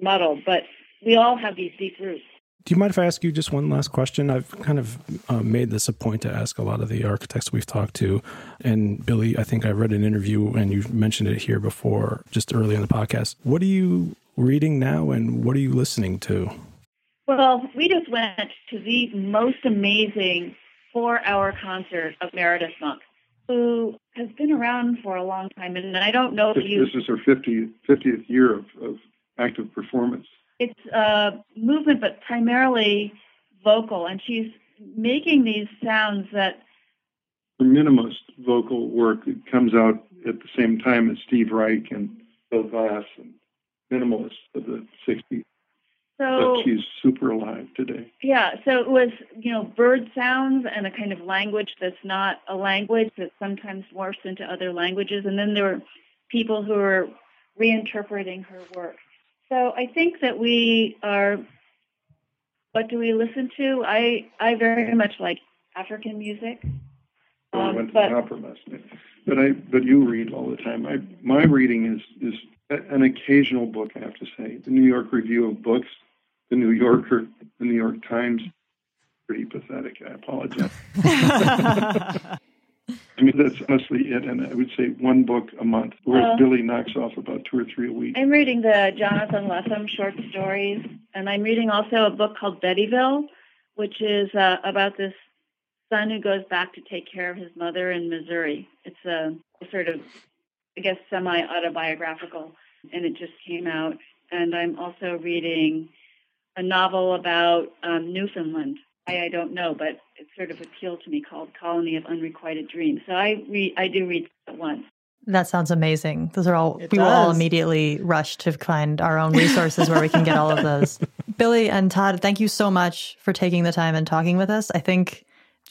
muddled. But we all have these deep roots. Do you mind if I ask you just one last question? I've kind of uh, made this a point to ask a lot of the architects we've talked to. And Billie, I think I read an interview and you mentioned it here before, just early in the podcast. What are you reading now and what are you listening to? Well, we just went to the most amazing four-hour concert of Meredith Monk, who has been around for a long time, and I don't know if This, you. this is her 50th, 50th year of, of active performance. It's a movement, but primarily vocal, and she's making these sounds that Her minimalist vocal work it comes out at the same time as Steve Reich and Phil Glass and minimalists of the 60s. so But she's super alive today. Yeah, so it was, you know, bird sounds and a kind of language that's not a language that sometimes morphs into other languages. And then there were people who were reinterpreting her work. So I think that we are, what do we listen to? I, I very much like African music. Well, I Um, went to but the opera last night. But I, but you read all the time. I, my reading is is an occasional book. I have to say, the New York Review of Books, the New Yorker, the New York Times. Pretty pathetic. I apologize. I mean, that's honestly it. And I would say one book a month, whereas Uh, Billie knocks off about two or three a week. I'm reading the Jonathan Lethem short stories, and I'm reading also a book called Bettyville, which is uh, about this son who goes back to take care of his mother in Missouri. It's a sort of, I guess, semi autobiographical, and it just came out. And I'm also reading a novel about um, Newfoundland. I, I don't know, but it sort of appealed to me called Colony of Unrequited Dreams. So I read, I do read at once. That sounds amazing. Those are all, It we will all immediately rush to find our own resources where we can get all of those. Billie and Tod, thank you so much for taking the time and talking with us. I think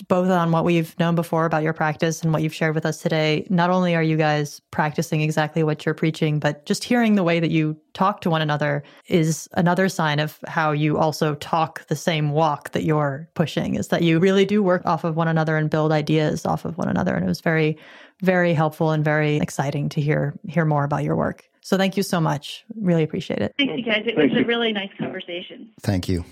both on what we've known before about your practice and what you've shared with us today, not only are you guys practicing exactly what you're preaching, but just hearing the way that you talk to one another is another sign of how you also talk the same walk that you're pushing, is that you really do work off of one another and build ideas off of one another. And it was very, very helpful and very exciting to hear hear more about your work. So thank you so much. Really appreciate it. Thank you guys. It Thank was a really nice conversation. Thank you.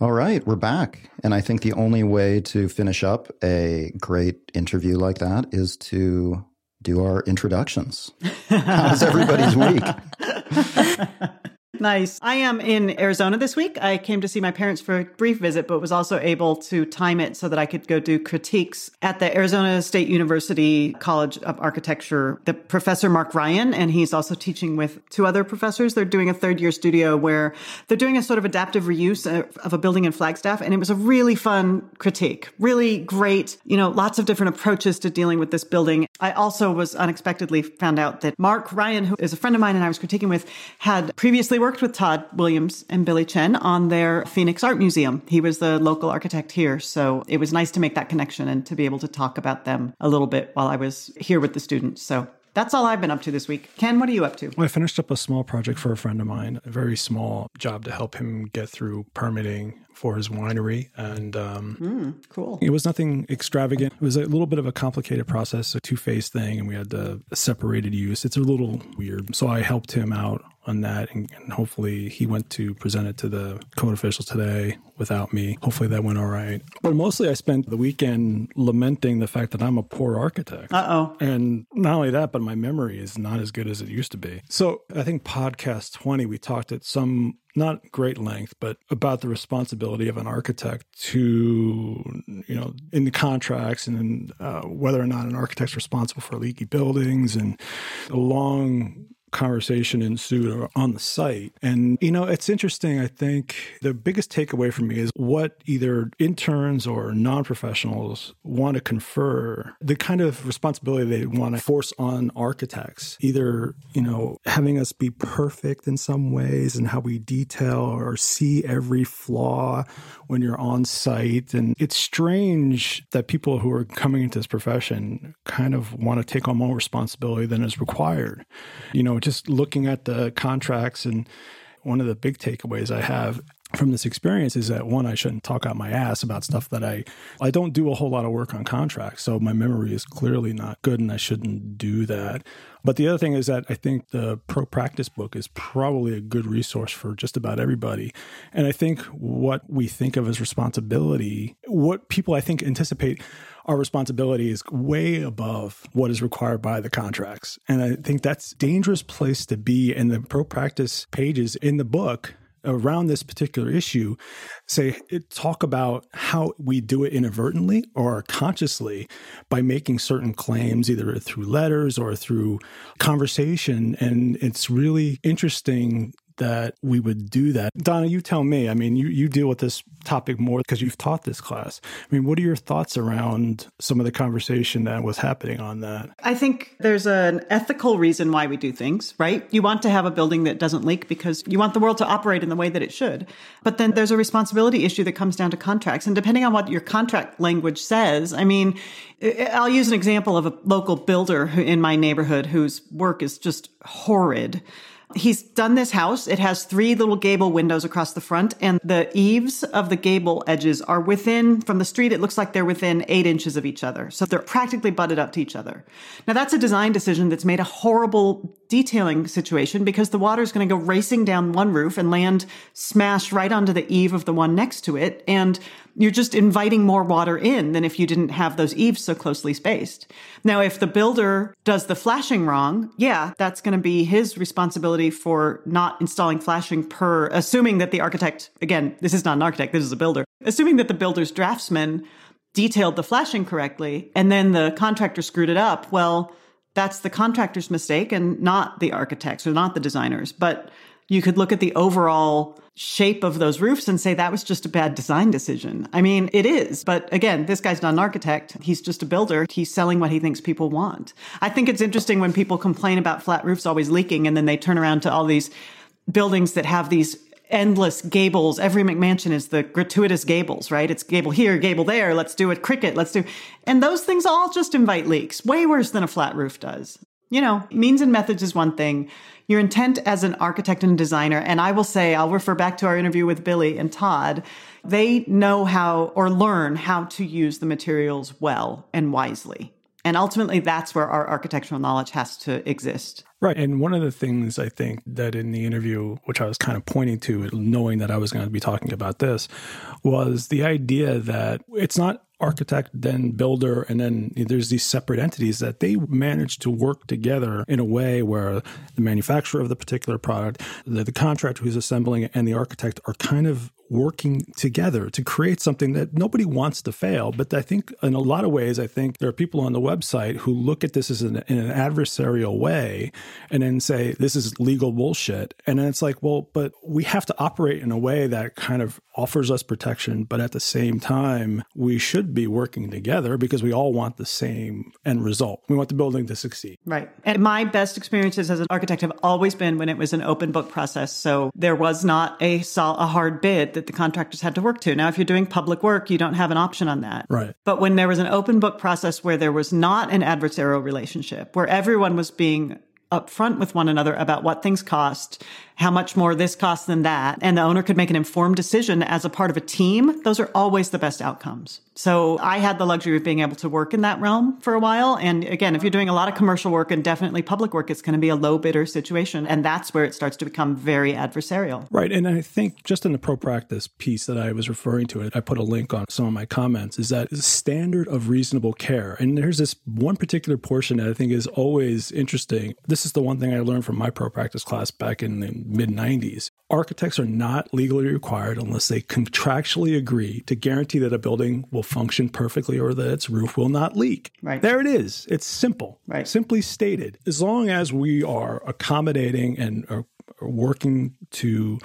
All right, we're back. And I think the only way to finish up a great interview like that is to do our introductions. How's everybody's week? Nice. I am in Arizona this week. I came to see my parents for a brief visit, but was also able to time it so that I could go do critiques at the Arizona State University College of Architecture. The professor Mark Ryan, and he's also teaching with two other professors. They're doing a third year studio where they're doing a sort of adaptive reuse of a building in Flagstaff. And it was a really fun critique, really great, you know, lots of different approaches to dealing with this building. I also was unexpectedly found out that Mark Ryan, who is a friend of mine and I was critiquing with, had previously worked with Tod Williams and Billie Tsien on their Phoenix Art Museum. He was the local architect here. So it was nice to make that connection and to be able to talk about them a little bit while I was here with the students. So that's all I've been up to this week. Ken, what are you up to? Well, I finished up a small project for a friend of mine, a very small job to help him get through permitting for his winery. And um, mm, cool. It was nothing extravagant. It was a little bit of a complicated process, a two phase thing, and we had the separated use. It's a little weird. So I helped him out on that, and, and, hopefully he went to present it to the code officials today without me. Hopefully that went all right. But mostly I spent the weekend lamenting the fact that I'm a poor architect. Uh oh. And not only that, but my memory is not as good as it used to be. So I think podcast 20, we talked at some not great length, but about the responsibility of an architect to, you know, in the contracts and uh, whether or not an architect's responsible for leaky buildings and a long conversation ensued on the site. And, you know, it's interesting. I think the biggest takeaway for me is what either interns or non professionals want to confer, the kind of responsibility they want to force on architects, either, you know, having us be perfect in some ways and how we detail or see every flaw when you're on site. And it's strange that people who are coming into this profession kind of want to take on more responsibility than is required. You know, just looking at the contracts and one of the big takeaways I have from this experience is that one, I shouldn't talk out my ass about stuff that I I don't do a whole lot of work on contracts, so my memory is clearly not good, and I shouldn't do that. But the other thing is that I think the pro practice book is probably a good resource for just about everybody, and I think what we think of as responsibility, what people I think anticipate our responsibility is way above what is required by the contracts. And I think that's dangerous place to be. And the pro practice pages in the book around this particular issue say talk about how we do it inadvertently or consciously by making certain claims either through letters or through conversation and it's really interesting that we would do that. Donna, you tell me. I mean, you, you deal with this topic more because you've taught this class. I mean, what are your thoughts around some of the conversation that was happening on that? I think there's an ethical reason why we do things, right? You want to have a building that doesn't leak because you want the world to operate in the way that it should. But then there's a responsibility issue that comes down to contracts. And depending on what your contract language says, I mean, I'll use an example of a local builder in my neighborhood whose work is just horrid He's done this house. It has three little gable windows across the front, and the eaves of the gable edges are within, from the street, it looks like they're within eight inches of each other. So they're practically butted up to each other. Now, that's a design decision that's made a horrible detailing situation because the water is going to go racing down one roof and land smash right onto the eave of the one next to it. And you're just inviting more water in than if you didn't have those eaves so closely spaced. Now, if the builder does the flashing wrong, yeah, that's going to be his responsibility for not installing flashing per, assuming that the architect, again, this is not an architect, this is a builder, assuming that the builder's draftsman detailed the flashing correctly and then the contractor screwed it up. Well, that's the contractor's mistake and not the architects or not the designers. But you could look at the overall shape of those roofs and say that was just a bad design decision. I mean, it is. But again, this guy's not an architect. He's just a builder. He's selling what he thinks people want. I think it's interesting when people complain about flat roofs always leaking and then they turn around to all these buildings that have these endless gables. Every McMansion is the gratuitous gables, right? It's gable here, gable there. Let's do it cricket. Let's do. And those things all just invite leaks, way worse than a flat roof does. You know, means and methods is one thing your intent as an architect and designer, and I will say, I'll refer back to our interview with Billie and Tod, they know how or learn how to use the materials well and wisely. And ultimately, that's where our architectural knowledge has to exist. Right. And one of the things I think that in the interview, which I was kind of pointing to, knowing that I was going to be talking about this, was the idea that it's not architect, then builder, and then there's these separate entities that they manage to work together in a way where the manufacturer of the particular product, the, the contractor who's assembling it, and the architect are kind of working together to create something that nobody wants to fail. But I think in a lot of ways, I think there are people on the website who look at this as an, in an adversarial way and then say, this is legal bullshit. And then it's like, well, but we have to operate in a way that kind of offers us protection. But at the same time, we should be working together because we all want the same end result. We want the building to succeed. Right. And my best experiences as an architect have always been when it was an open book process. So there was not a, sol- a hard bid that the contractors had to work to. Now, if you're doing public work, you don't have an option on that. Right. But when there was an open book process where there was not an adversarial relationship, where everyone was being upfront with one another about what things cost how much more this costs than that. And the owner could make an informed decision as a part of a team. Those are always the best outcomes. So I had the luxury of being able to work in that realm for a while. And again, if you're doing a lot of commercial work and definitely public work, it's going to be a low bidder situation. And that's where it starts to become very adversarial. Right. And I think just in the pro practice piece that I was referring to, I put a link on some of my comments, is that standard of reasonable care. And there's this one particular portion that I think is always interesting. This is the one thing I learned from my pro practice class back in the mid 90s. Architects are not legally required unless they contractually agree to guarantee that a building will function perfectly or that its roof will not leak. Right. There it is. It's simple. Right. Simply stated. As long as we are accommodating and are, are working to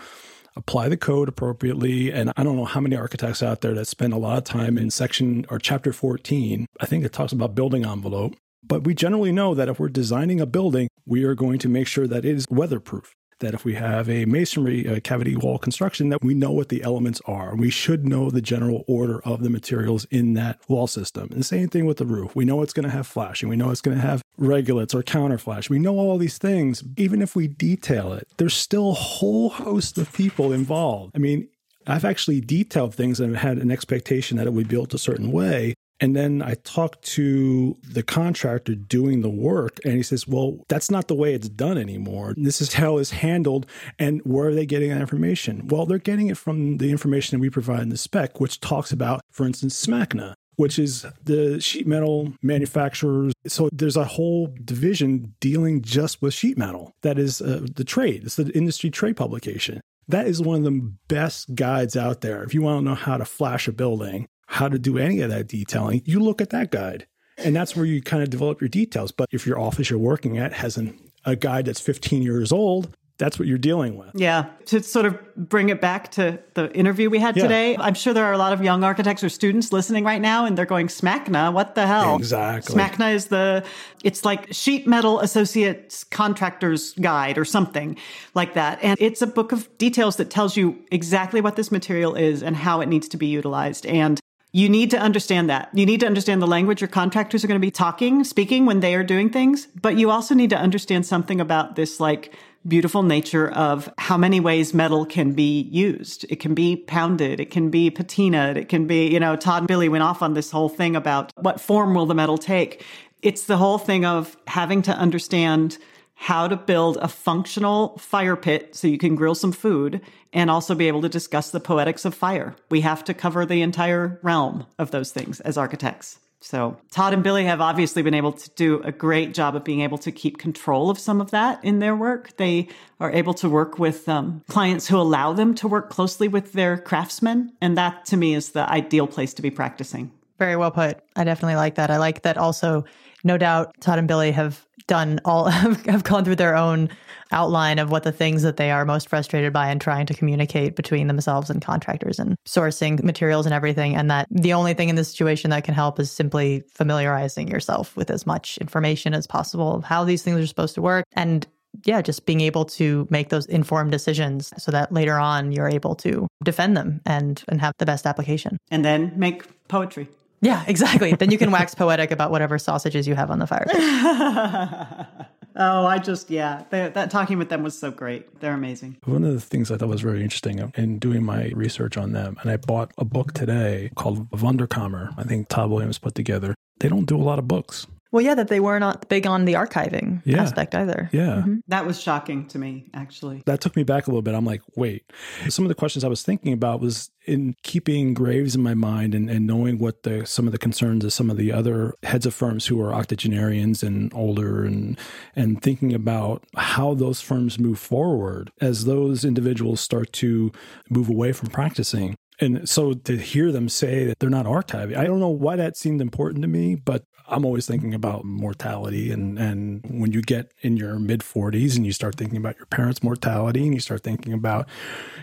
apply the code appropriately. And I don't know how many architects out there that spend a lot of time in section or chapter 14. I think it talks about building envelope. But we generally know that if we're designing a building, we are going to make sure that it is weatherproof that if we have a masonry a cavity wall construction that we know what the elements are. We should know the general order of the materials in that wall system. And the same thing with the roof. We know it's going to have flashing. We know it's going to have regulates or counterflash. We know all these things. Even if we detail it there's still a whole host of people involved. I mean I've actually detailed things and had an expectation that it would be built a certain way. And then I talked to the contractor doing the work, and he says, Well, that's not the way it's done anymore. This is how it's handled. And where are they getting that information? Well, they're getting it from the information that we provide in the spec, which talks about, for instance, SMACNA, which is the sheet metal manufacturers. So there's a whole division dealing just with sheet metal. That is uh, the trade, it's the industry trade publication. That is one of the best guides out there. If you want to know how to flash a building, how to do any of that detailing, you look at that guide. And that's where you kind of develop your details. But if your office you're working at has an, a guide that's 15 years old, that's what you're dealing with. Yeah. To sort of bring it back to the interview we had Yeah. today, I'm sure there are a lot of young architects or students listening right now and they're going, SMACNA, what the hell? Exactly. SMACNA is the, it's like Sheet Metal Associates Contractors Guide or something like that. And it's a book of details that tells you exactly what this material is and how it needs to be utilized. And you need to understand that. You need to understand the language your contractors are going to be talking, speaking when they are doing things. But you also need to understand something about this, like, beautiful nature of how many ways metal can be used. It can be pounded. It can be patinaed. It can be, you know, Tod and Billie went off on this whole thing about what form will the metal take. It's the whole thing of having to understand how to build a functional fire pit so you can grill some food and also be able to discuss the poetics of fire. We have to cover the entire realm of those things as architects. So Tod and Billie have obviously been able to do a great job of being able to keep control of some of that in their work. They are able to work with um, clients who allow them to work closely with their craftsmen. And that to me is the ideal place to be practicing. Very well put. I definitely like that. I like that also, no doubt, Tod and Billie have done all, have gone through their own outline of what the things that they are most frustrated by and trying to communicate between themselves and contractors and sourcing materials and everything. And that the only thing in this situation that can help is simply familiarizing yourself with as much information as possible of how these things are supposed to work. And yeah, just being able to make those informed decisions so that later on you're able to defend them and and have the best application. And then make poetry. Yeah, exactly. then you can wax poetic about whatever sausages you have on the fire. oh, I just, yeah, that, that talking with them was so great. They're amazing. One of the things I thought was very interesting in doing my research on them, and I bought a book today called Wunderkammer. I think Tod Williams put together. They don't do a lot of books. Well, yeah, that they were not big on the archiving Yeah. aspect either. Yeah. Mm-hmm. That was shocking to me, actually. That took me back a little bit. I'm like, wait. Some of the questions I was thinking about was in keeping Graves in my mind and, and knowing what the some of the concerns of some of the other heads of firms who are octogenarians and older and and thinking about how those firms move forward as those individuals start to move away from practicing. And so to hear them say that they're not archiving, I don't know why that seemed important to me, but I'm always thinking about mortality and and when you get in your mid 40s and you start thinking about your parents' mortality and you start thinking about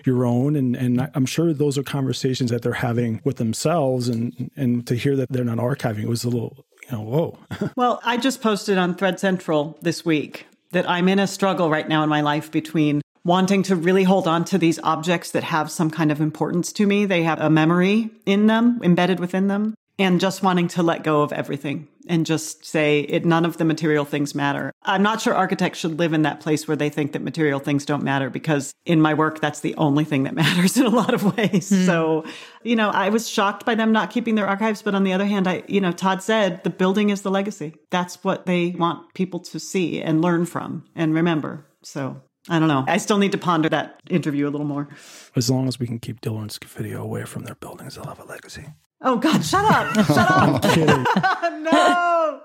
your own and and I'm sure those are conversations that they're having with themselves and and to hear that they're not archiving it was a little you know whoa Well, I just posted on Thread Central this week that I'm in a struggle right now in my life between wanting to really hold on to these objects that have some kind of importance to me. They have a memory in them, embedded within them, and just wanting to let go of everything and just say it none of the material things matter. I'm not sure architects should live in that place where they think that material things don't matter because in my work that's the only thing that matters in a lot of ways. Hmm. So, you know, I was shocked by them not keeping their archives, but on the other hand, I you know, Tod said the building is the legacy. That's what they want people to see and learn from and remember. So, I don't know. I still need to ponder that interview a little more. as long as we can keep Diller and Scofidio away from their buildings they'll have a legacy Oh God, shut up. Shut up. kidding no.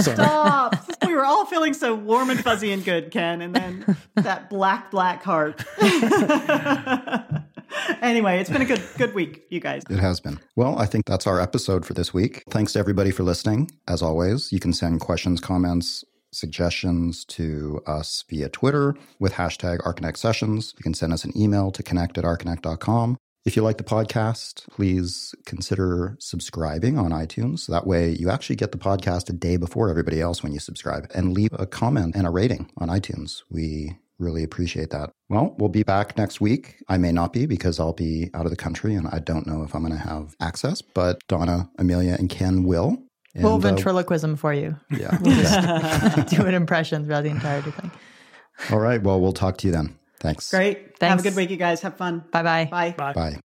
Stop. We were all feeling so warm and fuzzy and good, Ken, and then that black, black heart. anyway, it's been a good good week, you guys. It has been. Well, I think that's our episode for this week. Thanks to everybody for listening. As always, you can send questions, comments, suggestions to us via Twitter with hashtag Archinect Sessions. You can send us an email to connect at archinect.com. If you like the podcast, please consider subscribing on iTunes. That way, you actually get the podcast a day before everybody else when you subscribe and leave a comment and a rating on iTunes. We really appreciate that. Well, we'll be back next week. I may not be because I'll be out of the country and I don't know if I'm going to have access, but Donna, Amelia, and Ken will. And, We'll uh, ventriloquism for you. yeah. Do an impression throughout the entire thing. All right. Well, we'll talk to you then. Thanks. Great. Have a good week, you guys. Have fun. Bye-bye. bye. Bye. Bye.